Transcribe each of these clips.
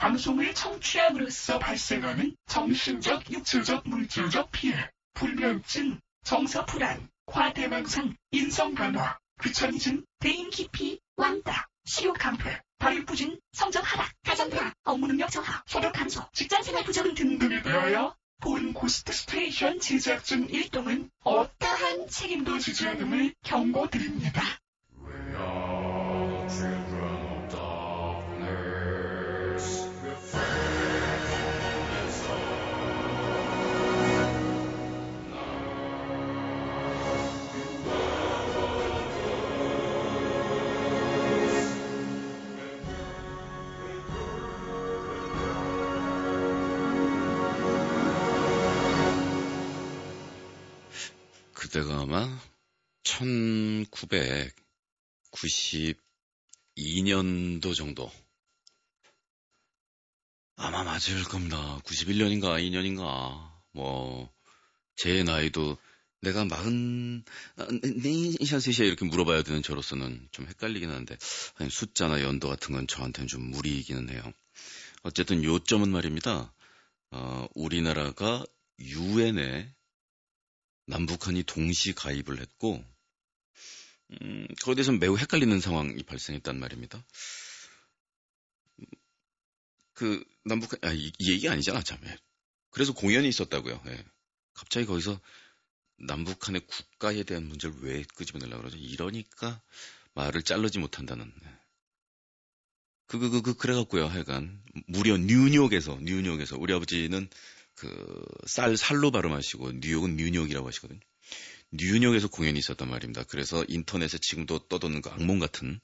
방송을 청취함으로써 발생하는 정신적, 육체적, 물질적 피해, 불면증, 정서 불안, 과대망상, 인성 변화, 귀차니즘, 대인 기피, 왕따, 식욕 감퇴, 발육 부진, 성적 하락, 가정 불안, 업무 능력 저하, 소득 감소, 직장 생활 부적응 등등에 대하여 본 Ghost Station 제작진 일동은 어떠한 책임도 지지 않음을 경고드립니다. 그때가 아마 1992년도 정도. 아마 맞을 겁니다. 91년인가 2년인가. 뭐, 제 나이도 내가 마흔, 네샷셋이야 이렇게 물어봐야 되는 저로서는 좀 헷갈리긴 하는데, 숫자나 연도 같은 건 저한테는 좀 무리이기는 해요. 어쨌든 요점은 말입니다. 어, 우리나라가 유엔에 남북한이 동시 가입을 했고, 음, 거기에 대해서 매우 헷갈리는 상황이 발생했단 말입니다. 그, 남북한, 아, 이, 이 얘기 아니잖아, 참. 예. 그래서 공연이 있었다고요. 예. 갑자기 거기서 남북한의 국가에 대한 문제를 왜 끄집어내려고 그러죠? 이러니까 말을 자르지 못한다는. 예. 그, 그, 그, 그, 그래갖고요, 하여간. 무려 뉴욕에서, 뉴욕에서, 우리 아버지는 그, 쌀, 살로 발음하시고, 뉴욕은 뉴욕이라고 하시거든요. 뉴욕에서 공연이 있었단 말입니다. 그래서 인터넷에 지금도 떠도는 그 악몽 같은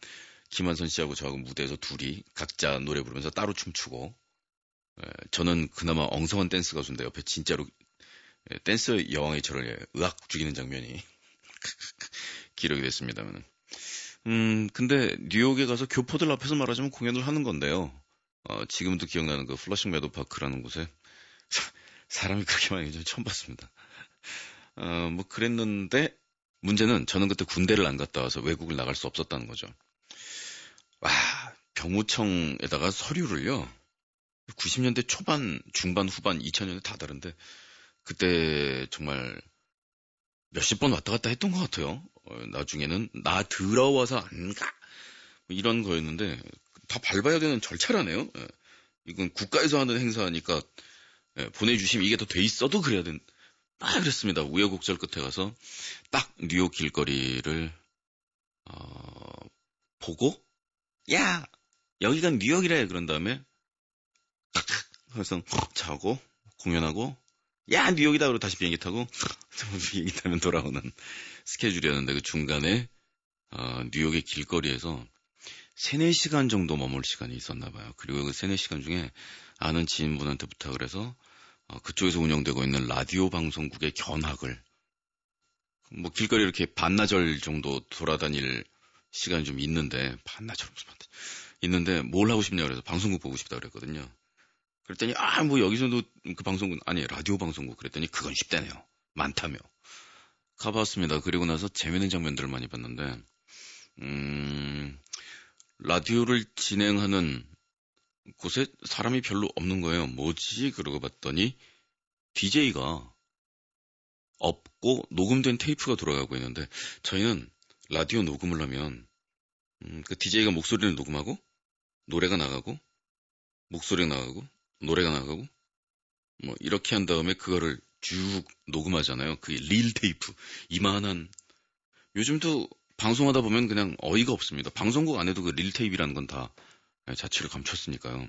김완선 씨하고 저하고 무대에서 둘이 각자 노래 부르면서 따로 춤추고, 에, 저는 그나마 엉성한 댄스 가수인데 옆에 진짜로 에, 댄스 여왕이 저를 예, 확 죽이는 장면이 기록이 됐습니다만. 음, 근데 뉴욕에 가서 교포들 앞에서 말하자면 공연을 하는 건데요. 어, 지금도 기억나는 그 플러싱 메도 파크라는 곳에 사람이 그렇게 많이 좀 처음 봤습니다. 어, 뭐 그랬는데 문제는 저는 그때 군대를 안 갔다 와서 외국을 나갈 수 없었다는 거죠. 와, 병무청에다가 서류를요. 90년대 초반, 중반, 후반, 2000년대 다 다른데 그때 정말 몇십 번 왔다 갔다 했던 것 같아요. 어, 나중에는 나 들어와서 안 가. 뭐 이런 거였는데 다 밟아야 되는 절차라네요. 예. 이건 국가에서 하는 행사니까 예, 보내주시면 이게 더 돼 있어도 그래야 된. 딱 그랬습니다. 우여곡절 끝에 가서 딱 뉴욕 길거리를 어, 보고 야 여기가 뉴욕이래 그런 다음에 딱 그래서 자고 공연하고 야 뉴욕이다 그러고 다시 비행기 타고 비행기 타면 돌아오는 스케줄이었는데 그 중간에 어, 뉴욕의 길거리에서 3, 4시간 정도 머물 시간이 있었나 봐요. 그리고 그 3, 4시간 중에 아는 지인분한테 부탁을 해서 어, 그쪽에서 운영되고 있는 라디오 방송국의 견학을 뭐 길거리 이렇게 반나절 정도 돌아다닐 시간이 좀 있는데 반나절 무슨 반나절 있는데 뭘 하고 싶냐 그래서 방송국 보고 싶다 그랬거든요. 그랬더니 아 뭐 여기서도 그 방송국 아니 라디오 방송국 그랬더니 그건 쉽다네요. 많다며. 가봤습니다. 그리고 나서 재미있는 장면들을 많이 봤는데 음 라디오를 진행하는 곳에 사람이 별로 없는 거예요. 뭐지? 그러고 봤더니 DJ가 없고 녹음된 테이프가 돌아가고 있는데 저희는 라디오 녹음을 하면 음, 그 DJ가 목소리를 녹음하고 노래가 나가고 목소리가 나가고 노래가 나가고 뭐 이렇게 한 다음에 그거를 쭉 녹음하잖아요. 그게 릴 테이프 이만한 요즘도 방송하다 보면 그냥 어이가 없습니다. 방송국 안에도 그 릴 테이프라는 건 다 자취를 감췄으니까요.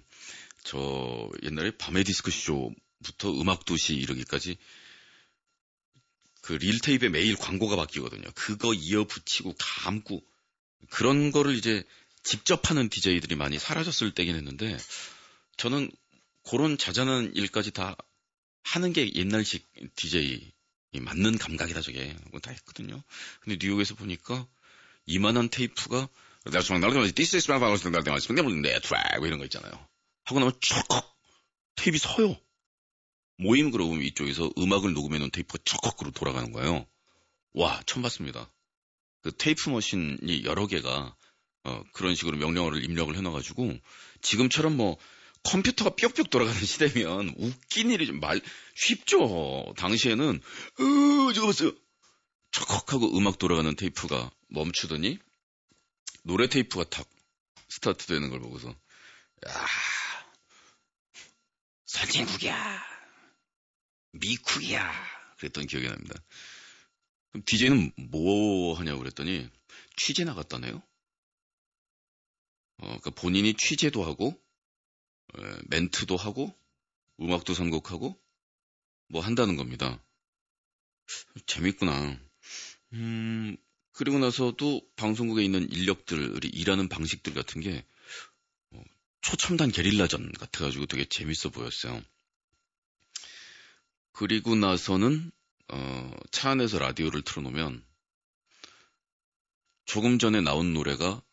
저 옛날에 밤의 디스크 쇼부터 음악 도시 이러기까지 그 릴테이프에 매일 광고가 바뀌거든요. 그거 이어 붙이고 감고 그런 거를 이제 직접 하는 디제이들이 많이 사라졌을 때긴 했는데 저는 그런 자잘한 일까지 다 하는 게 옛날식 디제이 맞는 감각이다 저게 다 했거든요. 근데 뉴욕에서 보니까 이만한 테이프가 That's when 날도 This is my house 날도 말씀 내가 내 트랙 이런 거 있잖아요. 하고 나면 척 테이프 서요. 모임 그룹 이쪽에서 음악을 녹음해 놓은 테이프가 척 거꾸로 돌아가는 거예요. 와 처음 봤습니다. 그 테이프 머신이 여러 개가 어, 그런 식으로 명령어를 입력을 해놔가지고 지금처럼 뭐 컴퓨터가 뿅뿅 돌아가는 시대면 웃긴 일이 좀 말, 쉽죠. 당시에는, 으, 저거 봤어요. 척 하고 음악 돌아가는 테이프가 멈추더니, 노래 테이프가 탁 스타트 되는 걸 보고서, 야 선진국이야. 미국이야. 그랬던 기억이 납니다. 그럼 DJ는 뭐 하냐고 그랬더니, 취재 나갔다네요. 어, 그러니까 본인이 취재도 하고, 에, 멘트도 하고, 음악도 선곡하고, 뭐 한다는 겁니다. 재밌구나. 음, 그리고 나서도 방송국에 있는 인력들이 일하는 방식들 같은 게 어, 초첨단 게릴라전 같아가지고 되게 재밌어 보였어요. 그리고 나서는 어, 차 안에서 라디오를 틀어놓으면 조금 전에 나온 노래가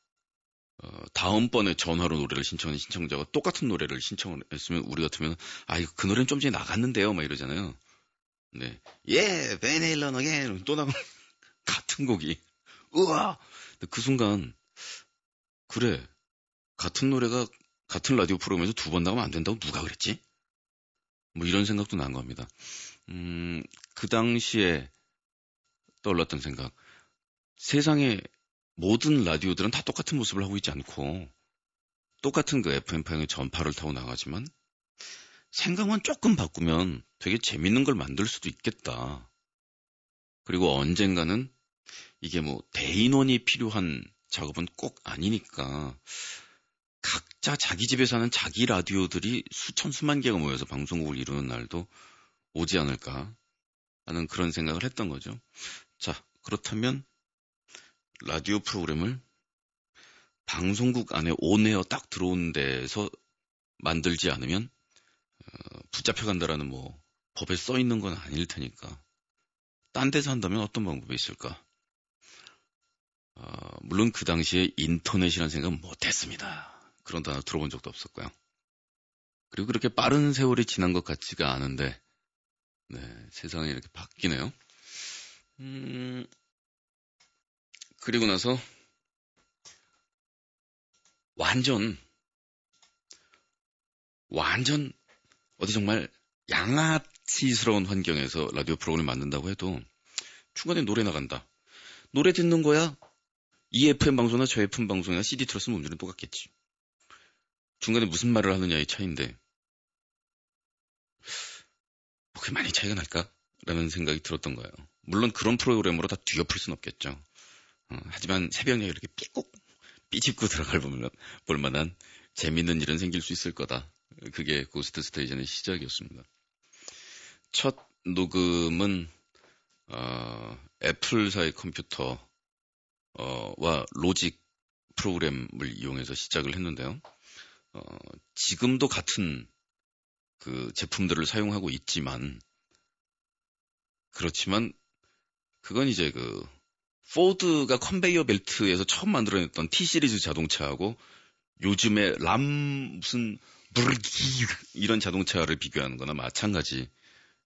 어, 다음번에 전화로 노래를 신청한 신청자가 똑같은 노래를 신청을 했으면 우리 같으면 아 이거 그 노래는 좀 전에 나갔는데요 막 이러잖아요. 네, 예, Van Halen again 또 나가 같은 곡이 우와. 그 순간 그래 같은 노래가 같은 라디오 프로그램에서 두 번 나가면 안 된다고 누가 그랬지? 뭐 이런 생각도 난 겁니다. 음, 그 당시에 떠올랐던 생각. 세상에 모든 라디오들은 다 똑같은 모습을 하고 있지 않고 똑같은 그 FM파의 전파를 타고 나가지만 생각만 조금 바꾸면 되게 재밌는 걸 만들 수도 있겠다. 그리고 언젠가는 이게 뭐 대인원이 필요한 작업은 꼭 아니니까 각자 자기 집에 사는 자기 라디오들이 수천 수만 개가 모여서 방송국을 이루는 날도 오지 않을까 하는 그런 생각을 했던 거죠. 자, 그렇다면 라디오 프로그램을 방송국 안에 온에어 딱 들어오는 데서 만들지 않으면 어, 붙잡혀 간다라는 뭐 법에 써 있는 건 아닐 테니까 딴 데서 한다면 어떤 방법이 있을까? 어, 물론 그 당시에 인터넷이라는 생각은 못했습니다. 그런 단어 들어본 적도 없었고요. 그리고 그렇게 빠른 세월이 지난 것 같지가 않은데 네, 세상이 이렇게 바뀌네요. 음, 그리고 나서 완전 완전 어디 정말 양아치스러운 환경에서 라디오 프로그램 만든다고 해도 중간에 노래 나간다. 노래 듣는 거야. 이 FM 방송이나 저 FM 방송이나 CD 틀었으면 음질은 똑같겠지. 중간에 무슨 말을 하느냐의 차이인데 뭐 그게 많이 차이가 날까? 라는 생각이 들었던 거예요. 물론 그런 프로그램으로 다 뒤엎을 순 없겠죠. 어, 하지만 새벽에 이렇게 삐꼭 삐집고 들어가 보면 볼만한 재밌는 일은 생길 수 있을 거다. 그게 Ghost Station의 시작이었습니다. 첫 녹음은 어, 애플사의 컴퓨터 와 Logic 프로그램을 이용해서 시작을 했는데요. 어, 지금도 같은 그 제품들을 사용하고 있지만 그렇지만 그건 이제 그 포드가 컨베이어 벨트에서 처음 만들어냈던 T 시리즈 자동차하고 요즘에 람 무슨 브르기 이런 자동차를 비교하는 거나 마찬가지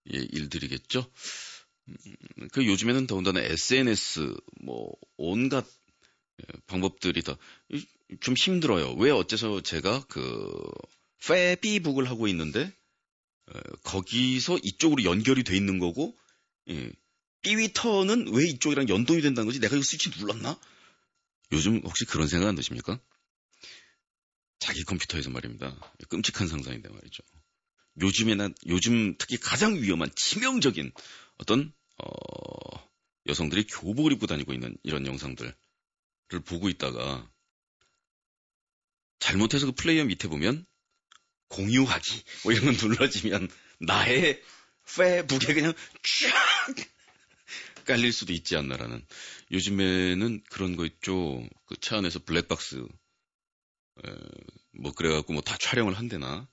일들이겠죠. 음, 그 요즘에는 더군다나 SNS 뭐 온갖 방법들이 다 좀 힘들어요. 왜 어째서 제가 그 페비북을 하고 있는데 거기서 이쪽으로 연결이 돼 있는 거고 예, 삐위터는 왜 이쪽이랑 연동이 된다는 거지? 내가 이거 스위치 눌렀나? 요즘 혹시 그런 생각 안 드십니까? 자기 컴퓨터에서 말입니다. 끔찍한 상상인데 말이죠. 요즘에는 요즘 특히 가장 위험한 치명적인 어떤 어, 여성들이 교복을 입고 다니고 있는 이런 영상들을 보고 있다가 잘못해서 그 플레이어 밑에 보면 공유하기 뭐 이런 거 눌러지면 나의 페북에 그냥 쫙 깔릴 수도 있지 않나라는. 요즘에는 그런 거 있죠. 그 차 안에서 블랙박스 에, 뭐 그래갖고 뭐 다 촬영을 한대나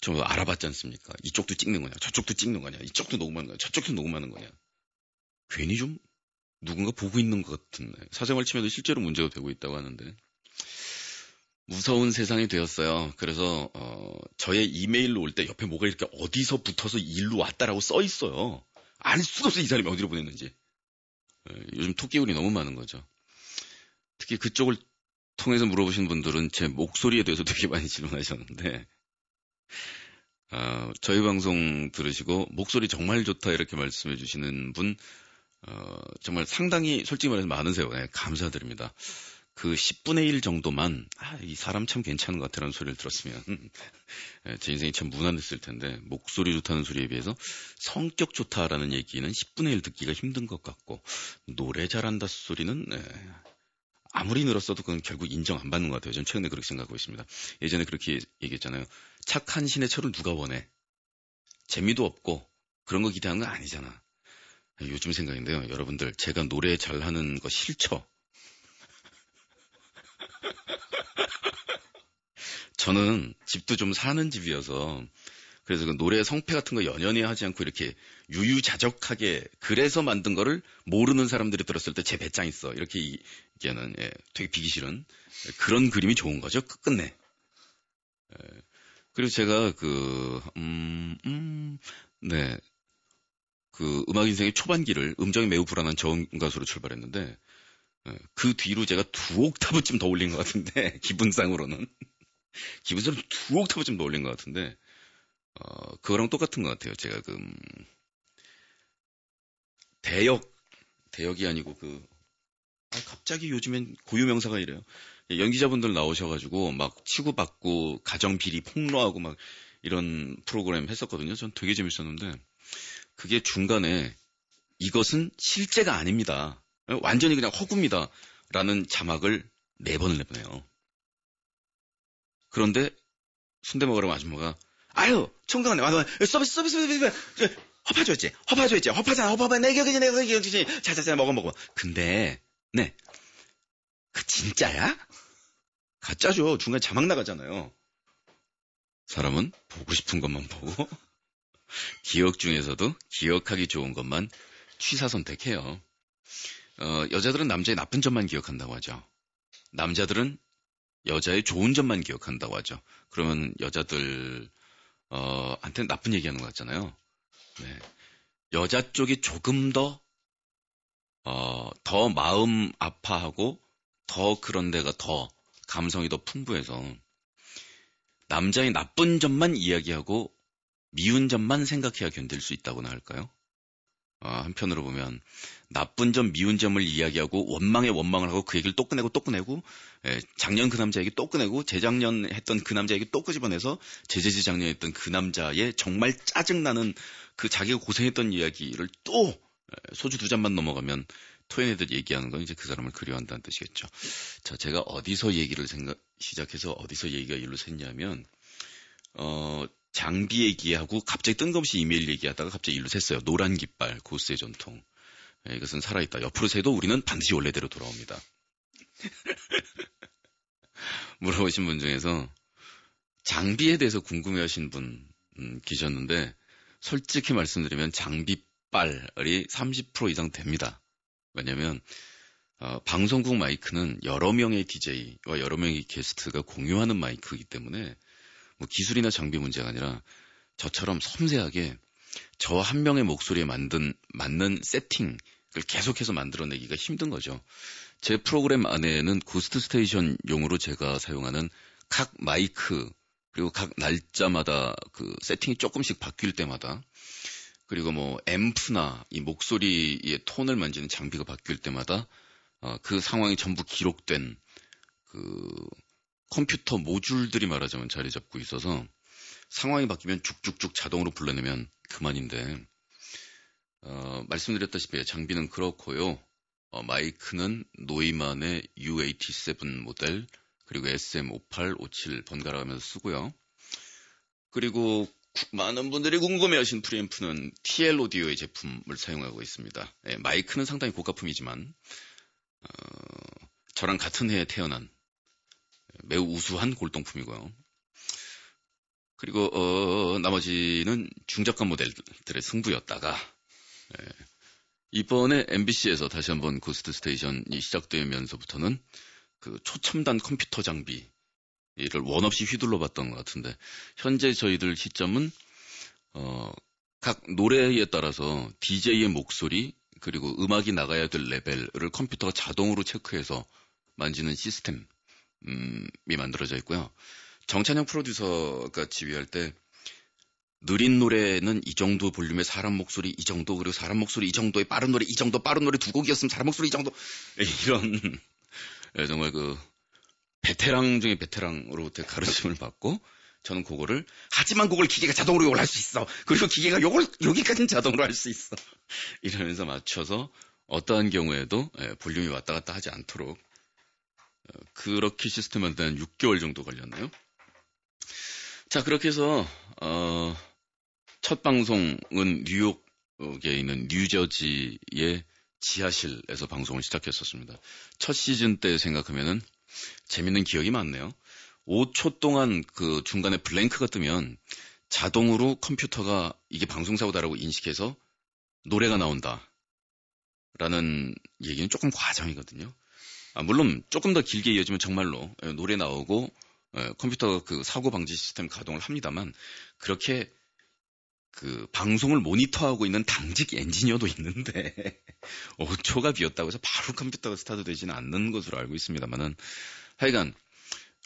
좀 알아봤지 않습니까 이쪽도 찍는 거냐 저쪽도 찍는 거냐 이쪽도 녹음하는 거냐 저쪽도 녹음하는 거냐 괜히 좀 누군가 보고 있는 것 같은 사생활 침해도 실제로 문제가 되고 있다고 하는데 무서운 세상이 되었어요. 그래서 어, 저의 이메일로 올 때 옆에 뭐가 이렇게 어디서 붙어서 일로 왔다라고 써 있어요. 알 수도 없어 이 사람이 어디로 보냈는지. 예, 요즘 토끼운이 너무 많은 거죠. 특히 그쪽을 통해서 물어보신 분들은 제 목소리에 대해서 되게 많이 질문하셨는데 어, 저희 방송 들으시고 목소리 정말 좋다 이렇게 말씀해 주시는 분 어, 정말 상당히 솔직히 말해서 많으세요. 네, 감사드립니다. 그 10분의 1 정도만 아, 이 사람 참 괜찮은 것 같다는 소리를 들었으면 네, 제 인생이 참 무난했을 텐데 목소리 좋다는 소리에 비해서 성격 좋다라는 얘기는 10분의 1 듣기가 힘든 것 같고 노래 잘한다 소리는 네, 아무리 늘었어도 그건 결국 인정 안 받는 것 같아요. 저는 최근에 그렇게 생각하고 있습니다. 예전에 그렇게 얘기했잖아요. 착한 신의 철을 누가 원해? 재미도 없고 그런 거 기대하는 건 아니잖아. 요즘 생각인데요. 여러분들 제가 노래 잘하는 거 싫죠? 저는 집도 좀 사는 집이어서 그래서 그 노래 성패 같은 거 연연히 하지 않고 이렇게 유유자적하게 그래서 만든 거를 모르는 사람들이 들었을 때 제 배짱 있어. 이렇게 얘기하는 예, 되게 비기 싫은 그런 그림이 좋은 거죠. 끝끝내. 예, 그리고 제가 그 음, 음, 네. 그 음악 인생의 초반기를 음정이 매우 불안한 저음 가수로 출발했는데 예, 그 뒤로 제가 두 옥타브쯤 더 올린 것 같은데 기분상으로는. 기분상으로 두 옥타브쯤 더 올린 것 같은데 어, 그거랑 똑같은 것 같아요. 제가 그, 음, 대역, 대역이 아니고 그, 아, 갑자기 요즘엔 고유명사가 이래요. 연기자분들 나오셔가지고 막 치고받고 가정비리 폭로하고 막 이런 프로그램 했었거든요. 전 되게 재밌었는데 그게 중간에 이것은 실제가 아닙니다. 완전히 그냥 허구입니다. 라는 자막을 네 번을 내보내요. 그런데 순대 먹으러 아줌마가 아유, 청강하네. 와서 서비스, 서비스, 서비스, 서비스. 허파 줬지? 허파 줬지? 허파잖아, 허파봐. 내 격이지, 내 격이지. 자 자 자, 먹어, 먹어. 근데, 네. 그 진짜야? 가짜죠. 중간에 자막 나가잖아요. 사람은 보고 싶은 것만 보고, 기억 중에서도 기억하기 좋은 것만 취사 선택해요. 어, 여자들은 남자의 나쁜 점만 기억한다고 하죠. 남자들은 여자의 좋은 점만 기억한다고 하죠. 그러면 여자들 어, 한테는 나쁜 얘기하는 것 같잖아요. 네. 여자 쪽이 조금 더, 어, 더 마음 아파하고 더 그런 데가 더 감성이 더 풍부해서 남자의 나쁜 점만 이야기하고 미운 점만 생각해야 견딜 수 있다고나 할까요? 어, 한편으로 보면 나쁜 점, 미운 점을 이야기하고 원망에 원망을 하고 그 얘기를 또 꺼내고 또 꺼내고 예, 작년 그 남자 얘기 또 꺼내고 재작년 했던 그 남자 얘기 또 끄집어내서 재재재작년 했던 그 남자의 정말 짜증나는 그 자기가 고생했던 이야기를 또 예, 소주 두 잔만 넘어가면 토해내듯 얘기하는 건 이제 그 사람을 그리워한다는 뜻이겠죠. 자, 제가 어디서 얘기를 생각, 시작해서 어디서 얘기가 일로 샜냐면, 어, 장비 얘기하고 갑자기 뜬금없이 이메일 얘기하다가 갑자기 일로 샜어요. 노란 깃발, 고스의 전통. 예, 이것은 살아있다. 옆으로 새도 우리는 반드시 원래대로 돌아옵니다. 물어보신 분 중에서 장비에 대해서 궁금해 하신 분 음, 계셨는데 솔직히 말씀드리면 장비빨이 30% 이상 됩니다. 왜냐하면 어, 방송국 마이크는 여러 명의 DJ와 여러 명의 게스트가 공유하는 마이크이기 때문에 뭐 기술이나 장비 문제가 아니라 저처럼 섬세하게 저 한 명의 목소리에 만든 맞는 세팅을 계속해서 만들어내기가 힘든 거죠. 제 프로그램 안에는 구스트 스테이션용으로 제가 사용하는 각 마이크 그리고 각 날짜마다 그 세팅이 조금씩 바뀔 때마다 그리고 뭐 앰프나 이 목소리의 톤을 만지는 장비가 바뀔 때마다 어, 그 상황이 전부 기록된 그 컴퓨터 모듈들이 말하자면 자리 잡고 있어서 상황이 바뀌면 쭉쭉쭉 자동으로 불러내면 그만인데 어, 말씀드렸다시피 장비는 그렇고요. 어, 마이크는 노이만의 U87 모델 그리고 SM58, 57 번갈아 가면서 쓰고요. 그리고 많은 분들이 궁금해하신 프리앰프는 TL 오디오의 제품을 사용하고 있습니다. 네, 마이크는 상당히 고가품이지만 어, 저랑 같은 해에 태어난 매우 우수한 골동품이고요. 그리고 어, 나머지는 중저가 모델들의 승부였다가 예, 이번에 MBC에서 다시 한번 Ghost Station이 시작되면서부터는 그 초첨단 컴퓨터 장비를 원 없이 휘둘러 봤던 것 같은데 현재 저희들 시스템은 어, 각 노래에 따라서 DJ의 목소리 그리고 음악이 나가야 될 레벨을 컴퓨터가 자동으로 체크해서 만지는 시스템 이 만들어져 있고요. 정찬영 프로듀서가 지휘할 때 느린 노래는 이 정도 볼륨의 사람 목소리 이 정도 그리고 사람 목소리 이 정도의 빠른 노래 이 정도 빠른 노래 두 곡이었으면 사람 목소리 이 정도. 이런 예, 정말 그 베테랑 중에 베테랑으로부터 가르침을 받고 저는 그거를 하지만 그걸 기계가 자동으로 요걸 할 수 있어. 그리고 기계가 요걸 여기까지는 자동으로 할 수 있어. 이러면서 맞춰서 어떠한 경우에도 예, 볼륨이 왔다 갔다 하지 않도록 어, 그렇게 시스템 만드는 6개월 정도 걸렸나요? 자 그렇게 해서 어, 첫 방송은 뉴욕에 있는 뉴저지의 지하실에서 방송을 시작했었습니다. 첫 시즌 때 생각하면은 재밌는 기억이 많네요. 5초 동안 그 중간에 블랭크가 뜨면 자동으로 컴퓨터가 이게 방송사고다라고 인식해서 노래가 나온다. 라는 얘기는 조금 과장이거든요. 아, 물론 조금 더 길게 이어지면 정말로 예, 노래 나오고 예, 컴퓨터가 그 사고 방지 시스템 가동을 합니다만 그렇게 그 방송을 모니터하고 있는 당직 엔지니어도 있는데 5초가 비었다고 해서 바로 컴퓨터가 스타트 되지는 않는 것으로 알고 있습니다만은 하여간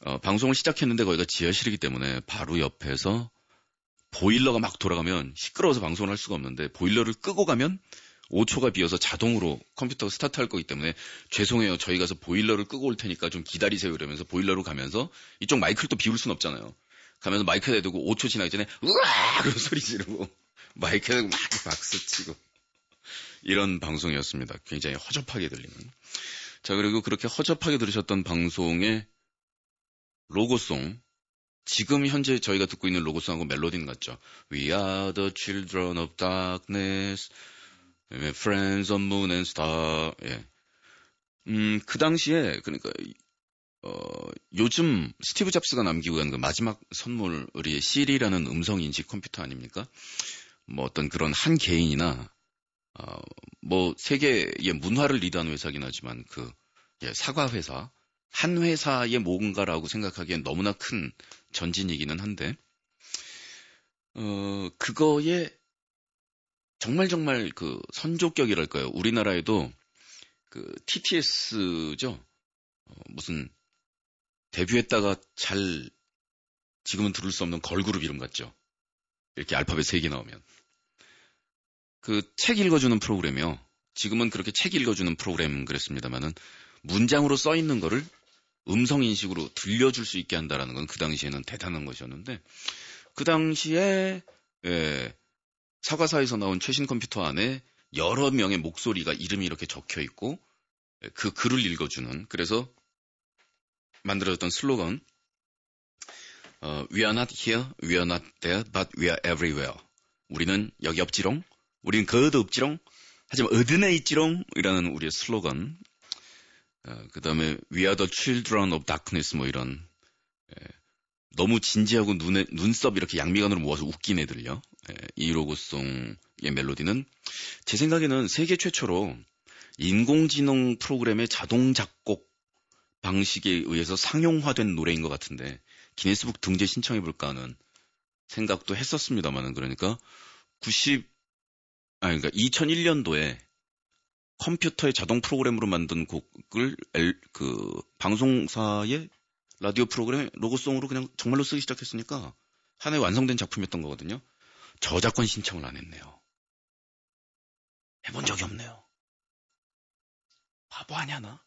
어, 방송을 시작했는데 거기가 지하실이기 때문에 바로 옆에서 보일러가 막 돌아가면 시끄러워서 방송을 할 수가 없는데 보일러를 끄고 가면 5초가 비어서 자동으로 컴퓨터가 스타트할 거기 때문에 죄송해요. 저희 가서 보일러를 끄고 올 테니까 좀 기다리세요. 이러면서 보일러로 가면서 이쪽 마이크를 또 비울 순 없잖아요. 가면서 마이크에 대고 5초 지나기 전에 으아! 그런 소리 지르고 마이크에 대고 막 박수 치고 이런 방송이었습니다. 굉장히 허접하게 들리는. 자 그리고 그렇게 허접하게 들으셨던 방송의 로고송 지금 현재 저희가 듣고 있는 로고송하고 멜로디는 같죠. We are the children of darkness. Friends of Moon and Star. 예. 음, 그 당시에 그러니까 어, 요즘 스티브 잡스가 남기고 간 그 마지막 선물이 시리라는 음성 인식 컴퓨터 아닙니까? 뭐 어떤 그런 한 개인이나 어, 뭐 세계의 문화를 리드하는 회사긴 하지만 그 예, 사과 회사 한 회사의 뭔가라고 생각하기엔 너무나 큰 전진이기는 한데 어, 그거에 정말 정말 그 선조격이랄까요. 우리나라에도 그 TTS죠. 어, 무슨 데뷔했다가 잘 지금은 들을 수 없는 걸그룹 이름 같죠. 이렇게 알파벳 3개 나오면. 그 책 읽어주는 프로그램이요. 지금은 그렇게 책 읽어주는 프로그램 그랬습니다만은 문장으로 써 있는 거를 음성 인식으로 들려줄 수 있게 한다라는 건 그 당시에는 대단한 것이었는데 그 당시에 예, 사과사에서 나온 최신 컴퓨터 안에 여러 명의 목소리가 이름이 이렇게 적혀 있고 그 글을 읽어주는 그래서 만들어졌던 슬로건 어, We are not here, we are not there, but we are everywhere. 우리는 여기 없지롱, 우리는 거도 없지롱, 하지만 어디나 있지롱 이라는 우리의 슬로건. 어, 그 다음에 We are the children of darkness 뭐 이런 예, 너무 진지하고 눈에 눈썹 이렇게 양미간으로 모아서 웃긴 애들요. 예, 이 로고송의 멜로디는 제 생각에는 세계 최초로 인공지능 프로그램의 자동 작곡 방식에 의해서 상용화된 노래인 것 같은데 기네스북 등재 신청해 볼까 하는 생각도 했었습니다만은 그러니까 90 아니 그러니까 2001년도에 컴퓨터의 자동 프로그램으로 만든 곡을 엘, 그 방송사의 라디오 프로그램 로고송으로 그냥 정말로 쓰기 시작했으니까 하나의 완성된 작품이었던 거거든요. 저작권 신청을 안 했네요. 해본 적이 없네요. 바보 아니야 나?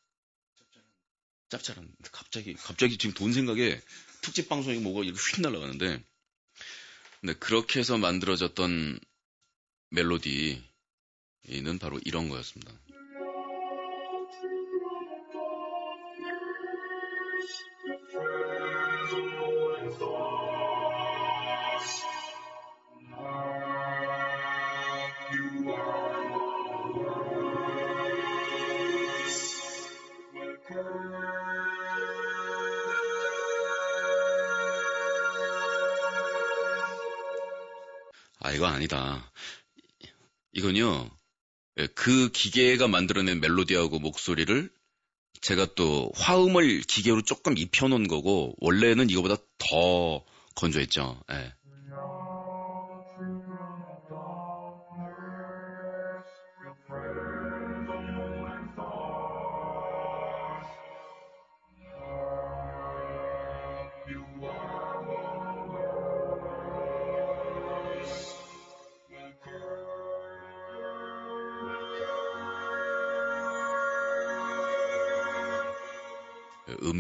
짭짤한. 갑자기 갑자기 지금 돈 생각에 특집 방송이 뭐가 이렇게 휙 날아가는데, 네 그렇게 해서 만들어졌던 멜로디는 바로 이런 거였습니다. 아, 이거 아니다. 이건요, 예, 그 기계가 만들어낸 멜로디하고 목소리를 제가 또 화음을 기계로 조금 입혀놓은 거고, 원래는 이거보다 더 건조했죠. 예.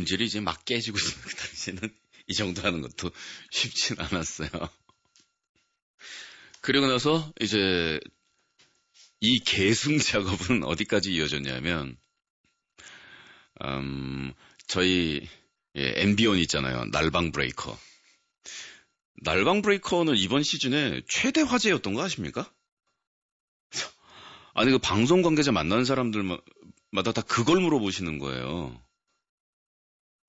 음질이 이제 막 깨지고 있는 그 당시에는 이 정도 하는 것도 쉽진 않았어요. 그리고 나서 이제 이 계승 작업은 어디까지 이어졌냐면, 음, 저희 예, 엠비온 있잖아요. 날방 브레이커. 날방 브레이커는 이번 시즌에 최대 화제였던 거 아십니까? 아니 그 방송 관계자 만나는 사람들마다 다 그걸 물어보시는 거예요.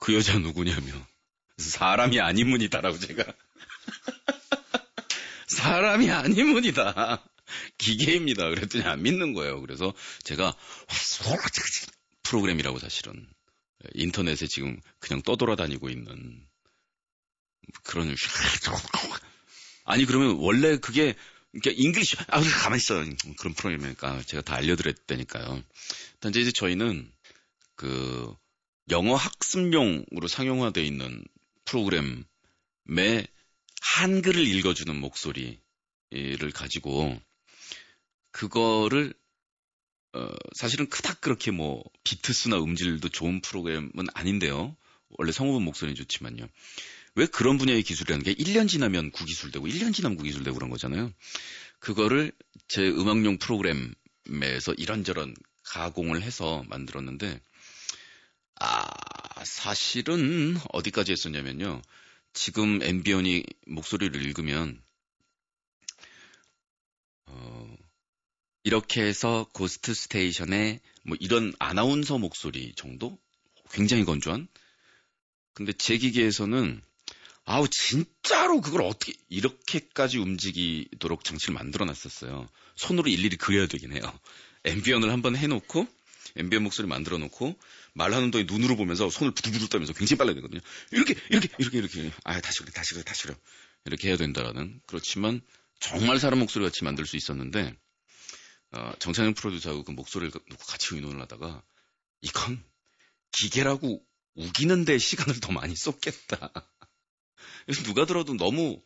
그 여자 누구냐며. 사람이 아니무니다라고 제가. 사람이 아니무니다. 기계입니다. 그랬더니 안 믿는 거예요. 그래서 제가 프로그램이라고 사실은 인터넷에 지금 그냥 떠돌아다니고 있는 그런 아니 그러면 원래 그게 그러니까 English 아 가만히 있어 그런 프로그램이니까 제가 다 알려드렸다니까요. 단지 이제 저희는 그 영어 학습용으로 상용화되어 있는 프로그램의 한글을 읽어주는 목소리를 가지고 그거를 어, 사실은 크닥 그렇게 뭐 비트수나 음질도 좋은 프로그램은 아닌데요. 원래 성우분 목소리는 좋지만요. 왜 그런 분야의 기술이라는 게 1년 지나면 구기술되고 1년 지나면 구기술되고 그런 거잖아요. 그거를 제 음악용 프로그램에서 이런저런 가공을 해서 만들었는데 아 사실은 어디까지 했었냐면요. 지금 앰비언이 목소리를 읽으면 어, 이렇게 해서 Ghost Station의 뭐 이런 아나운서 목소리 정도 굉장히 건조한 근데 제 기계에서는 아우 진짜로 그걸 어떻게 이렇게까지 움직이도록 장치를 만들어 놨었어요. 손으로 일일이 그려야 되긴 해요. 앰비언을 한번 해놓고 앰비언 목소리 만들어 놓고 말하는 동안 눈으로 보면서 손을 부들부들 떨면서 굉장히 빨라야 되거든요. 이렇게 이렇게 이렇게 이렇게 아 다시 그래 다시 그래 다시 그래 이렇게 해야 된다라는 그렇지만 정말 사람 목소리 같이 만들 수 있었는데 어, 정찬영 프로듀서하고 그 목소리를 놓고 같이 의논을 하다가 이건 기계라고 우기는데 시간을 더 많이 쏟겠다. 그래서 누가 들어도 너무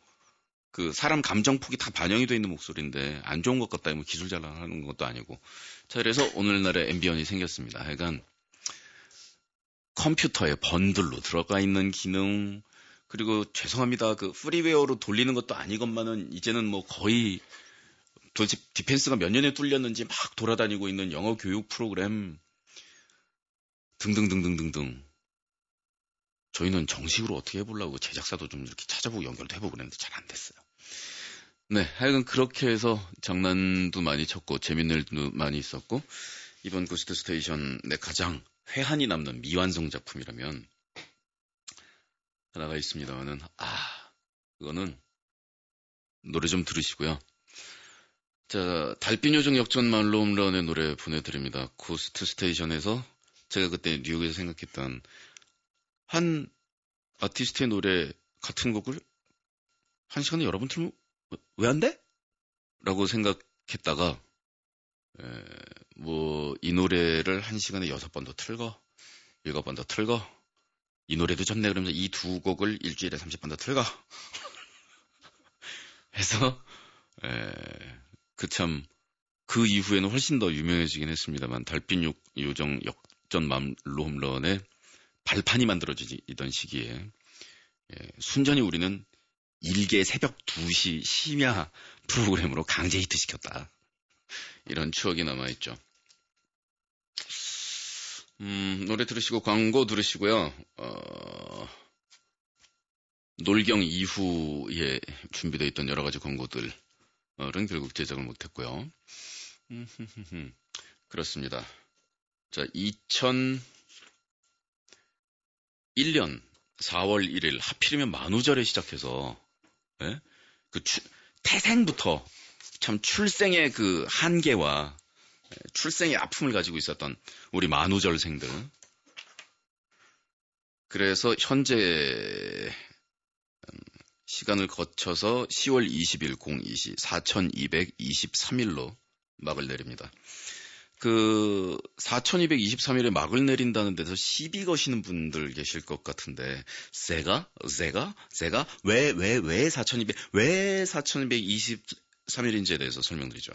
그 사람 감정 폭이 다 반영이 돼 있는 목소리인데 안 좋은 것 같다. 뭐 기술 자랑하는 것도 아니고. 자, 그래서 오늘날의 앰비언이 생겼습니다. 하여간 컴퓨터에 번들로 들어가 있는 기능 그리고 죄송합니다. 그 프리웨어로 돌리는 것도 아니건만은 이제는 뭐 거의 도대체 defense가 몇 년에 뚫렸는지 막 돌아다니고 있는 영어 교육 프로그램 등등등등등등 저희는 정식으로 어떻게 해보려고 제작사도 좀 이렇게 찾아보고 연결도 해보고 그랬는데 잘 안 됐어요. 네, 하여간 그렇게 해서 장난도 많이 쳤고 재밌는 일도 많이 있었고 이번 Ghost Station의 가장 회한이 남는 미완성 작품이라면 하나가 있습니다만은 아 그거는 노래 좀 들으시고요. 자 달빛 요정 역전 말로 홈런의 노래 보내드립니다. Ghost Station에서 제가 그때 뉴욕에서 생각했던 한 아티스트의 노래 같은 곡을 한 시간에 여러 번 틀면 왜 안 돼? 라고 생각했다가 뭐 이 노래를 한 시간에 여섯 번 더 틀거 일곱 번 더 틀거 이 노래도 좋네 그러면서 이 두 곡을 일주일에 30번 더 틀거 해서 그 참그 그 이후에는 훨씬 더 유명해지긴 했습니다만 달빛 요정 역전 맘로 홈런의 발판이 만들어지던 시기에 예, 순전히 우리는 일개 새벽 2시 심야 프로그램으로 강제 히트 시켰다. 이런 추억이 남아있죠. 음, 노래 들으시고 광고 들으시고요. 어, 놀경 이후에 준비되어 있던 여러 가지 광고들은 결국 제작을 못했고요. 그렇습니다. 자, 2000 1년 4월 1일 하필이면 만우절에 시작해서 예? 그 추, 태생부터 참 출생의 그 한계와 예, 출생의 아픔을 가지고 있었던 우리 만우절생들. 그래서 현재 음, 시간을 거쳐서 10월 20일 02시 4223일로 막을 내립니다. 그 4223일에 막을 내린다는 데서 시비 거시는 분들 계실 것 같은데 세가? 세가? 세가? 왜 왜 왜 4200 왜 4223일인지에 대해서 설명드리죠.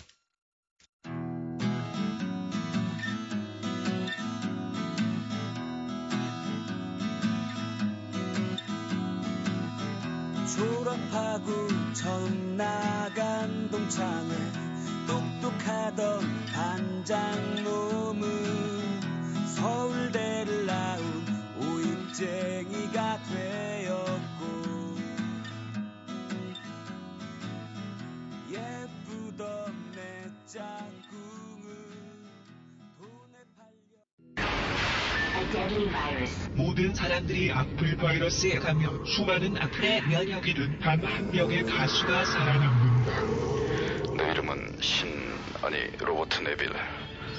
졸업하고 처음 나간 동창회. 똑똑하던 반장 놈은 서울대를 나온 오입쟁이가 되었고 예쁘던 내 짝꿍은 돈에 팔려 모든 사람들이 악플 바이러스에 감염 수많은 악플의 면역이 된 단 한 명의 가수가 살아남는다. 신 아니 로버트 네빌.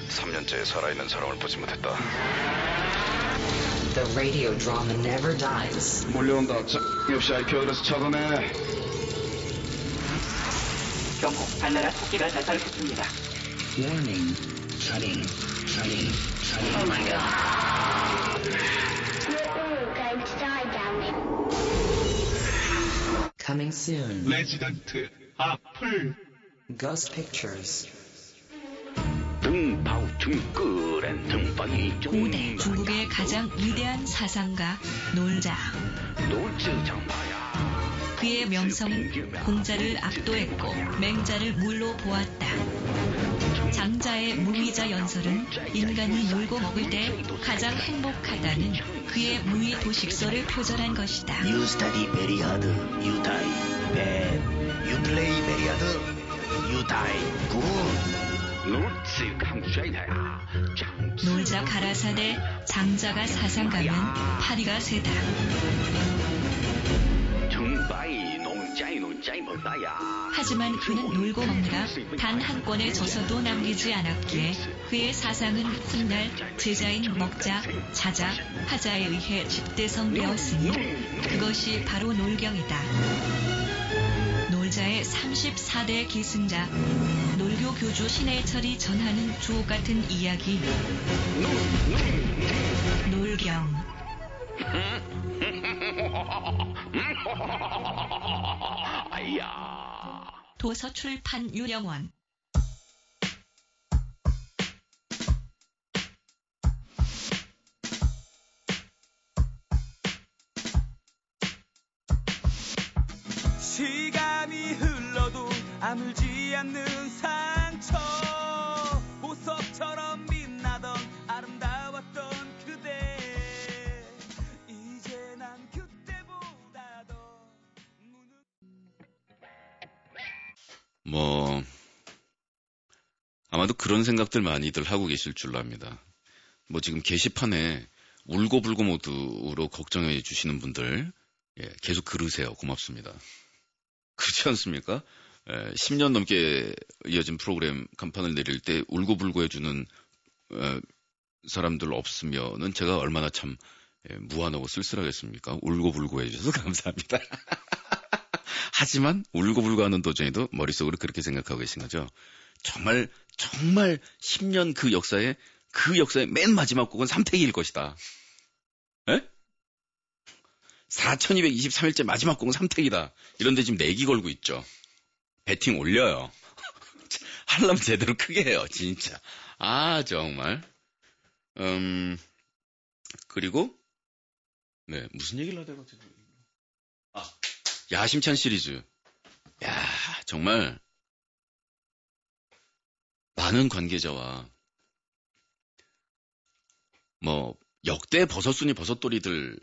3년째 살아있는 사람을 보지 못했다. The radio drama never dies. 몰려온다. 자, 역시 그래서 차단해. 경고, 발나라 토끼가 자살했습니다. Warning. Shutting. Shutting. Shutting. Oh my god. We're all going to die down there. Coming soon. 레지던트 악플 Ghost Pictures. 5대 중국의 가장 위대한 사상가 놀자. 그의 명성은 공자를 압도했고 맹자를 물로 보았다. 장자의 무의자 연설은 인간이 놀고 먹을 때 가장 행복하다는 그의 무의 도식설을 표절한 것이다. You study very hard, you die bad. You play very hard, good. 놀자 가라사대 장자가 사상 가면 파리가 세다. 하지만 그는 놀고 먹느라 단 한 권의 저서도 남기지 않았기에 그의 사상은 훗날 제자인 먹자, 자자, 하자에 의해 집대성되었으니 그것이 바로 놀경이다. 놀자의 34대 기승자, 놀교 교주 신해철이 전하는 주옥 같은 이야기. 놀경. 도서 출판 유령원. 흘러도 아물지 않는 상처 보석처럼 빛나던 아름다웠던 그대 이제 난 그때보다 더 뭐 아마도 그런 생각들 많이들 하고 계실 줄로 압니다. 뭐 지금 게시판에 울고불고 모드로 걱정해 주시는 분들 예, 계속 그러세요. 고맙습니다. 그렇지 않습니까? 예, 10년 넘게 이어진 프로그램 간판을 내릴 때 울고불고 해주는 어, 사람들 없으면은 제가 얼마나 참 예, 무한하고 쓸쓸하겠습니까? 울고불고 해주셔서 감사합니다. 하지만 울고불고 하는 도중에도 머릿속으로 그렇게 생각하고 계신 거죠. 정말 정말 10년 그 역사에 그 역사의 맨 마지막 곡은 삼택일 것이다. 에? 4223일째 마지막 곡은 삼택이다. 이런데 지금 내기 걸고 있죠. 배팅 올려요. 하려면 제대로 크게 해요, 진짜. 아, 정말. 음, 그리고, 네, 무슨 얘기를 하다가 지금. 아, 야심찬 시리즈. 야, 정말, 많은 관계자와, 뭐, 역대 버섯순이 버섯돌이들도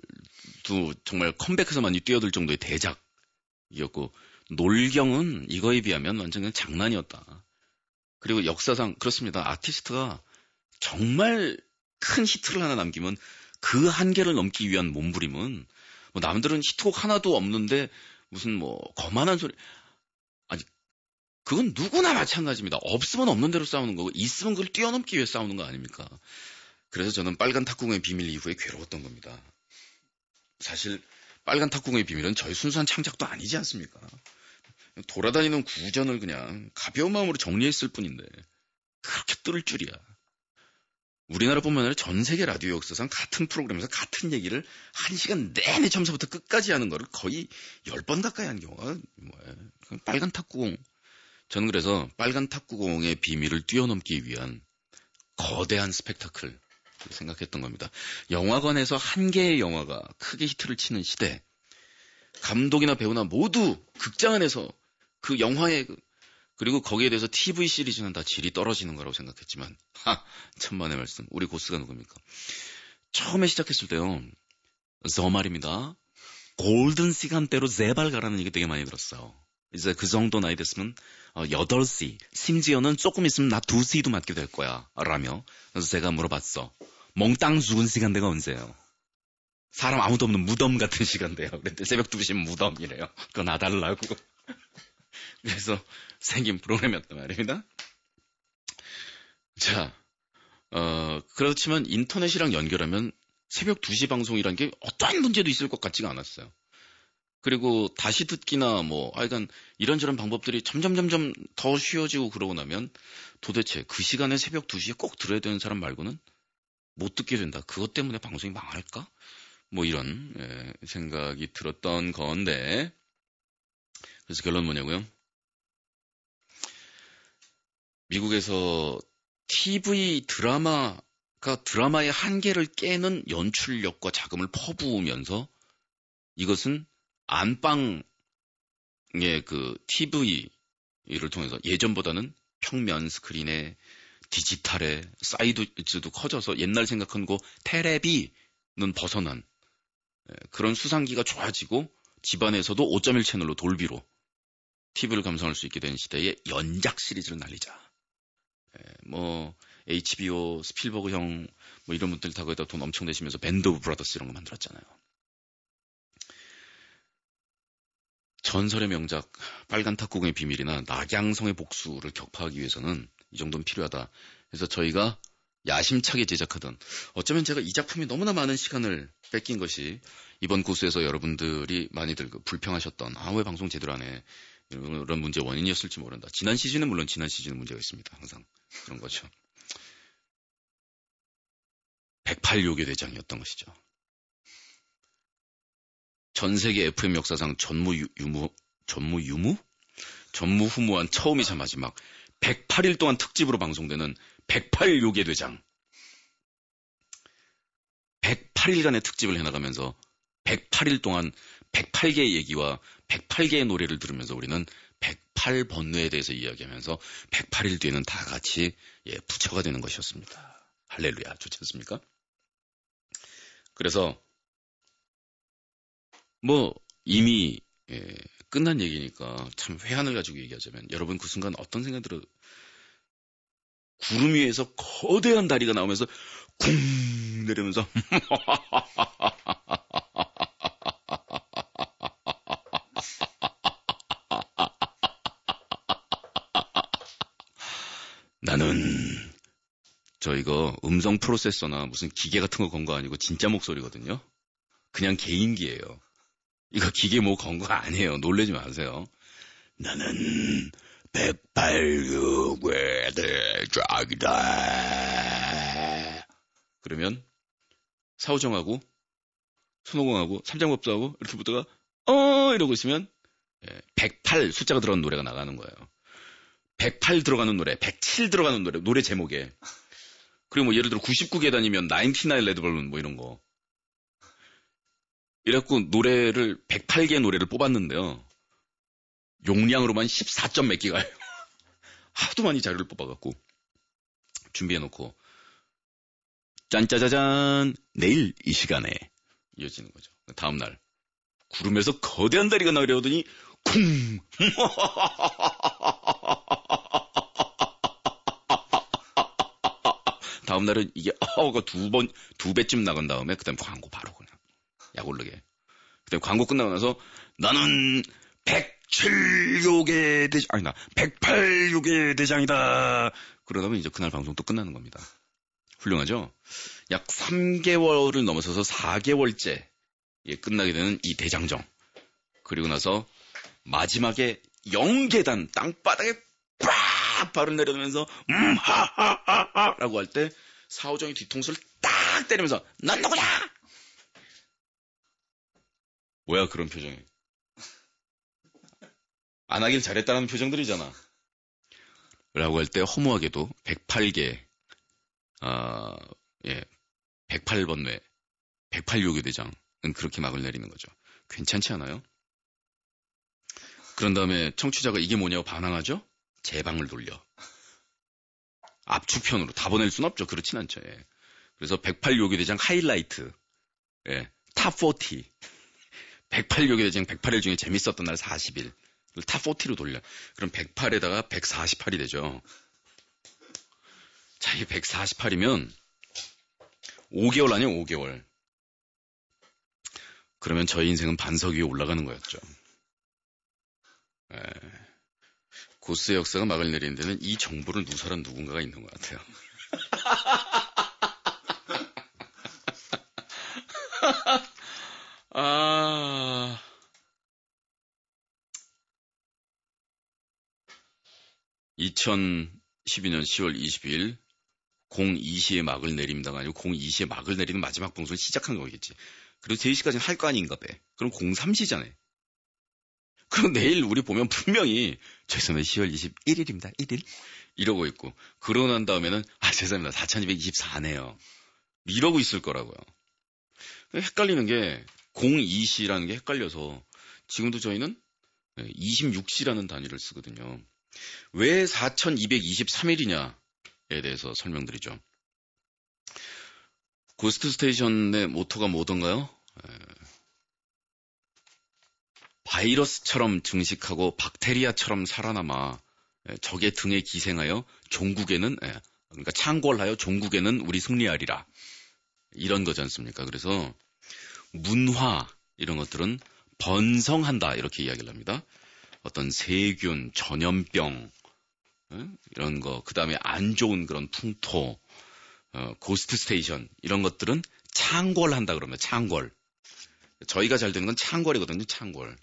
정말 컴백해서 많이 뛰어들 정도의 대작이었고, 놀경은 이거에 비하면 완전 그냥 장난이었다. 그리고 역사상, 그렇습니다. 아티스트가 정말 큰 히트를 하나 남기면 그 한계를 넘기 위한 몸부림은 뭐 남들은 히트곡 하나도 없는데 무슨 뭐 거만한 소리 아니 그건 누구나 마찬가지입니다. 없으면 없는 대로 싸우는 거고 있으면 그걸 뛰어넘기 위해 싸우는 거 아닙니까? 그래서 저는 빨간 탁구공의 비밀 이후에 괴로웠던 겁니다. 사실 빨간 탁구공의 비밀은 저희 순수한 창작도 아니지 않습니까? 돌아다니는 구전을 그냥 가벼운 마음으로 정리했을 뿐인데 그렇게 뜰 줄이야. 우리나라뿐만 아니라 전 세계 라디오 역사상 같은 프로그램에서 같은 얘기를 한 시간 내내 처음부터 끝까지 하는 거를 거의 10번 가까이 한 경우가 뭐야. 빨간 탁구공. 저는 그래서 빨간 탁구공의 비밀을 뛰어넘기 위한 거대한 스펙타클 생각했던 겁니다. 영화관에서 한 개의 영화가 크게 히트를 치는 시대. 감독이나 배우나 모두 극장 안에서 그 영화의 그- 그리고 거기에 대해서 TV 시리즈는 다 질이 떨어지는 거라고 생각했지만 하 천만의 말씀. 우리 고스가 누굽니까? 처음에 시작했을 때요. 저 말입니다. 골든 시간대로 제발 가라는 얘기 되게 많이 들었어요. 이제 그 정도 나이 됐으면 어, 8시 심지어는 조금 있으면 나 2시도 맞게 될 거야 라며. 그래서 제가 물어봤어. 몽땅 죽은 시간대가 언제예요? 사람 아무도 없는 무덤 같은 시간대요. 그랬더니 새벽 2시면 무덤이래요. 그거 놔달라고. 그래서 생긴 프로그램이었단 말입니다. 자, 어, 그렇지만 인터넷이랑 연결하면 새벽 2시 방송이란 게 어떠한 문제도 있을 것 같지가 않았어요. 그리고 다시 듣기나 뭐, 하여간 이런저런 방법들이 점점 점점 더 쉬워지고 그러고 나면 도대체 그 시간에 새벽 2시에 꼭 들어야 되는 사람 말고는 못 듣게 된다. 그것 때문에 방송이 망할까? 뭐 이런 예, 생각이 들었던 건데 그래서 결론 뭐냐고요? 미국에서 TV 드라마가 드라마의 한계를 깨는 연출력과 자금을 퍼부으면서 이것은 안방의 그 TV를 통해서 예전보다는 평면 스크린에 디지털에 사이즈도 커져서 옛날 생각한 거 테레비는 벗어난 예, 그런 수상기가 좋아지고 집안에서도 5.1 채널로 돌비로 TV를 감상할 수 있게 된 시대에 연작 시리즈를 날리자. 예, 뭐 HBO, 스필버그 형, 뭐 이런 분들 다 거기다 돈 엄청 내시면서 Band of Brothers 이런 거 만들었잖아요. 전설의 명작 빨간 탁구공의 비밀이나 낙양성의 복수를 격파하기 위해서는 이 정도는 필요하다. 그래서 저희가 야심차게 제작하던 어쩌면 제가 이 작품이 너무나 많은 시간을 뺏긴 것이 이번 고수에서 여러분들이 많이들 그 불평하셨던 아 왜 방송 제대로 안 해? 이런 문제 원인이었을지 모른다. 지난 시즌은 물론 지난 시즌은 문제가 있습니다. 항상 그런 거죠. 108요괴 대장이었던 것이죠. 전 세계 FM 역사상 전무 유, 유무 전무 유무 전무후무한 처음이자 마지막 108일 동안 특집으로 방송되는 108요괴 대장. 108일간의 특집을 해나가면서 108일 동안 108개의 얘기와 108개의 노래를 들으면서 우리는 108 번뇌에 대해서 이야기하면서 108일 뒤에는 다 같이 예, 부처가 되는 것이었습니다. 할렐루야. 좋지 않습니까? 그래서 뭐 이미 예, 끝난 얘기니까 참 회한을 가지고 얘기하자면 여러분 그 순간 어떤 생각이 들어 구름 위에서 거대한 다리가 나오면서 쿵 내리면서 이거 음성 프로세서나 무슨 기계 같은 거 건 거 아니고 진짜 목소리거든요. 그냥 개인기예요. 이거 기계 뭐 건 거 아니에요. 놀래지 마세요. 나는 186의 대장이다. 그러면 사우정하고 손오공하고 삼장법사하고 이렇게 보다가 어 이러고 있으면 108 숫자가 들어간 노래가 나가는 거예요. 108 들어가는 노래, 107 들어가는 노래, 노래 제목에. 그리고 뭐 예를 들어 99계단이면 99 레드벌룬 뭐 이런 거. 이래갖고 노래를 108개의 노래를 뽑았는데요. 용량으로만 14점 몇 기가예요. 하도 많이 자료를 뽑아갖고 준비해놓고 짠짜자잔 내일 이 시간에 이어지는 거죠. 다음 날 구름에서 거대한 다리가 나려오더니 쿵 다음 날은 이게 어가 두 번 두 배쯤 나간 다음에 그다음 광고 바로 그냥 약 오르게. 그다음 광고 끝나고 나서 나는 107요괴 대장 아니 나 108요괴 대장이다. 그러다면 이제 그날 방송 또 끝나는 겁니다. 훌륭하죠? 약 3개월을 넘어서서 4개월째 예, 끝나게 되는 이 대장정. 그리고 나서 마지막에 0계단 땅바닥에 빡 바로 내려오면서 음 하하하하 라고 할 때 사오정이 뒤통수를 딱 때리면서 넌 누구야? 뭐야 그런 표정이 안 하길 잘했다는 표정들이잖아. 라고 할 때 허무하게도 108개 아, 예, 108번뇌 108요괴 대장은 그렇게 막을 내리는 거죠. 괜찮지 않아요? 그런 다음에 청취자가 이게 뭐냐고 반항하죠? 재방을 돌려. 압축편으로 다 보낼 순 없죠. 그렇진 않죠. 예. 그래서 108 요괴대장 하이라이트. 예. top40. 108 요괴대장 108일 중에 재밌었던 날 40일. top40로 돌려. 그럼 108에다가 148이 되죠. 자, 이 148이면 5개월 아니에요, 5개월. 그러면 저희 인생은 반석 위에 올라가는 거였죠. 에, 고스의 역사가 막을 내리는 데는 이 정보를 누설한 누군가가 있는 것 같아요. 아. 2012년 10월 22일 02시에 막을 내립니다가 아니고 02시에 막을 내리는 마지막 방송을 시작한 거겠지. 그리고 3시까지는 할 거 아닌가 봐. 그럼 03시잖아요. 그럼 내일 우리 보면 분명히 죄송합니다. 10월 21일입니다. 1일. 이러고 있고. 그러고 난 다음에는 아 죄송합니다. 4224네요. 이러고 있을 거라고요. 헷갈리는 게 02시라는 게 헷갈려서 지금도 저희는 26시라는 단위를 쓰거든요. 왜 4223일이냐에 대해서 설명드리죠. Ghost Station의 모토가 뭐던가요? 바이러스처럼 증식하고 박테리아처럼 살아남아 적의 등에 기생하여 종국에는 그러니까 창궐하여 종국에는 우리 승리하리라 이런 거지 않습니까? 그래서 문화 이런 것들은 번성한다 이렇게 이야기를 합니다. 어떤 세균, 전염병 이런 거, 그 다음에 안 좋은 그런 풍토, 어, Ghost Station 이런 것들은 창궐한다 그러면 창궐. 저희가 잘 되는 건 창궐이거든요. 창궐.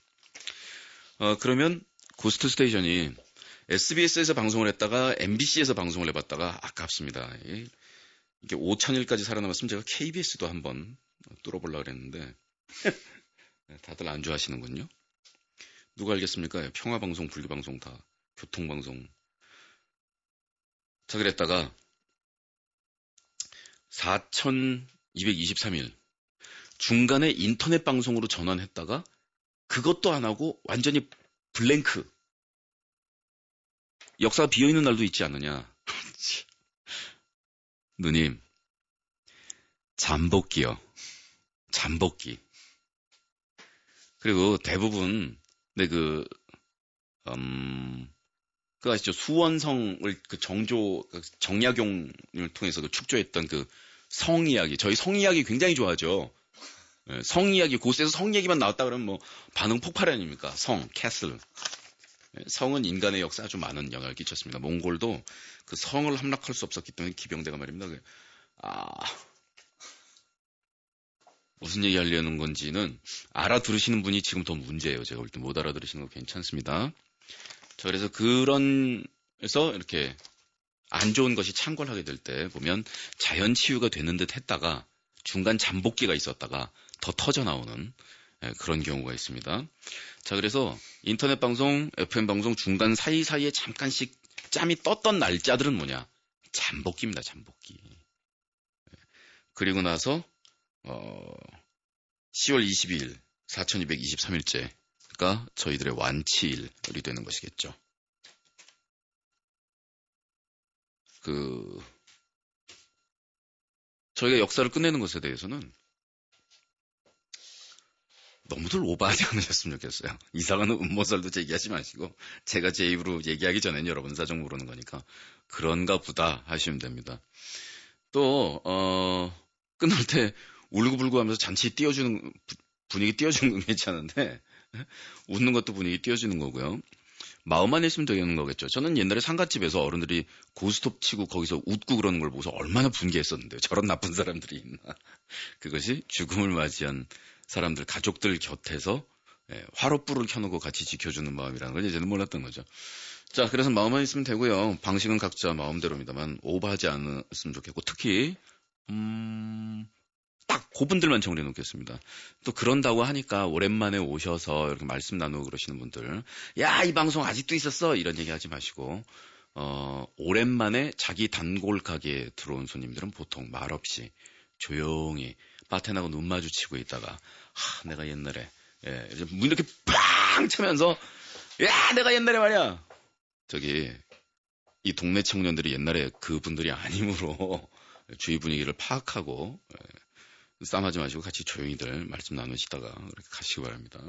어, 그러면 Ghost Station이 SBS에서 방송을 했다가 MBC에서 방송을 해봤다가 아깝습니다. 이게 5천일까지 살아남았으면 제가 KBS도 한번 뚫어보려고 그랬는데 다들 안 좋아하시는군요. 누가 알겠습니까? 평화방송, 분리방송 다 교통방송. 자 그랬다가 4223일 중간에 인터넷 방송으로 전환했다가 그것도 안 하고 완전히 블랭크. 역사가 비어있는 날도 있지 않느냐. 누님, 잠복기요. 잠복기. 그리고 대부분, 네, 그, 음, 그 아시죠? 수원성을 그 정조, 그 정약용을 통해서 그 축조했던 그 성 이야기. 저희 성 이야기 굉장히 좋아하죠. 예, 성 이야기, 고스에서 성 얘기만 나왔다 그러면 뭐 반응 폭발 아닙니까? 성, 캐슬. 예, 성은 인간의 역사에 아주 많은 영향을 끼쳤습니다. 몽골도 그 성을 함락할 수 없었기 때문에 기병대가 말입니다. 그, 아, 무슨 얘기 하려는 건지는 알아들으시는 분이 지금 더 문제예요. 제가 볼 때 못 알아들으시는 거 괜찮습니다. 자, 그래서 그런 에서 이렇게 안 좋은 것이 창궐하게 될 때 보면 자연 치유가 되는 듯 했다가 중간 잠복기가 있었다가 더 터져 나오는 예, 그런 경우가 있습니다. 자, 그래서 인터넷 방송, FM 방송 중간 사이사이에 잠깐씩 짬이 떴던 날짜들은 뭐냐? 잠복기입니다, 잠복기. 예, 그리고 나서, 어, 10월 22일, 4223일째 가 저희들의 완치일이 되는 것이겠죠. 그, 저희가 역사를 끝내는 것에 대해서는 너무들 오버하지 않으셨으면 좋겠어요. 이상한 음모설도 제기하지 마시고 제가 제 입으로 얘기하기 전엔 여러분 사정 모르는 거니까 그런가 보다 하시면 됩니다. 또 어, 끝날 때 울고불고 하면서 잔치 띄워주는 분위기 띄워주는 건 괜찮은데 웃는 것도 분위기 띄워주는 거고요. 마음만 있으면 되는 거겠죠. 저는 옛날에 상가집에서 어른들이 고스톱 치고 거기서 웃고 그러는 걸 보고서 얼마나 분개했었는데요. 저런 나쁜 사람들이 있나. 그것이 죽음을 맞이한 사람들, 가족들 곁에서 예, 화롯불을 켜놓고 같이 지켜주는 마음이라는 걸 이제는 몰랐던 거죠. 자, 그래서 마음만 있으면 되고요. 방식은 각자 마음대로입니다만 오버하지 않았으면 좋겠고 특히 음, 딱 그분들만 정리해 놓겠습니다. 또 그런다고 하니까 오랜만에 오셔서 이렇게 말씀 나누고 그러시는 분들, 야, 이 방송 아직도 있었어! 이런 얘기 하지 마시고, 어, 오랜만에 자기 단골 가게에 들어온 손님들은 보통 말없이 조용히 바텐하고 눈 마주치고 있다가, 하, 내가 옛날에, 예, 문 이렇게 빵 차면서, 야, 내가 옛날에 말이야. 저기 이 동네 청년들이 옛날에 그분들이 아니므로 주위 분위기를 파악하고 예, 싸움하지 마시고 같이 조용히들 말씀 나누시다가 그렇게 가시기 바랍니다.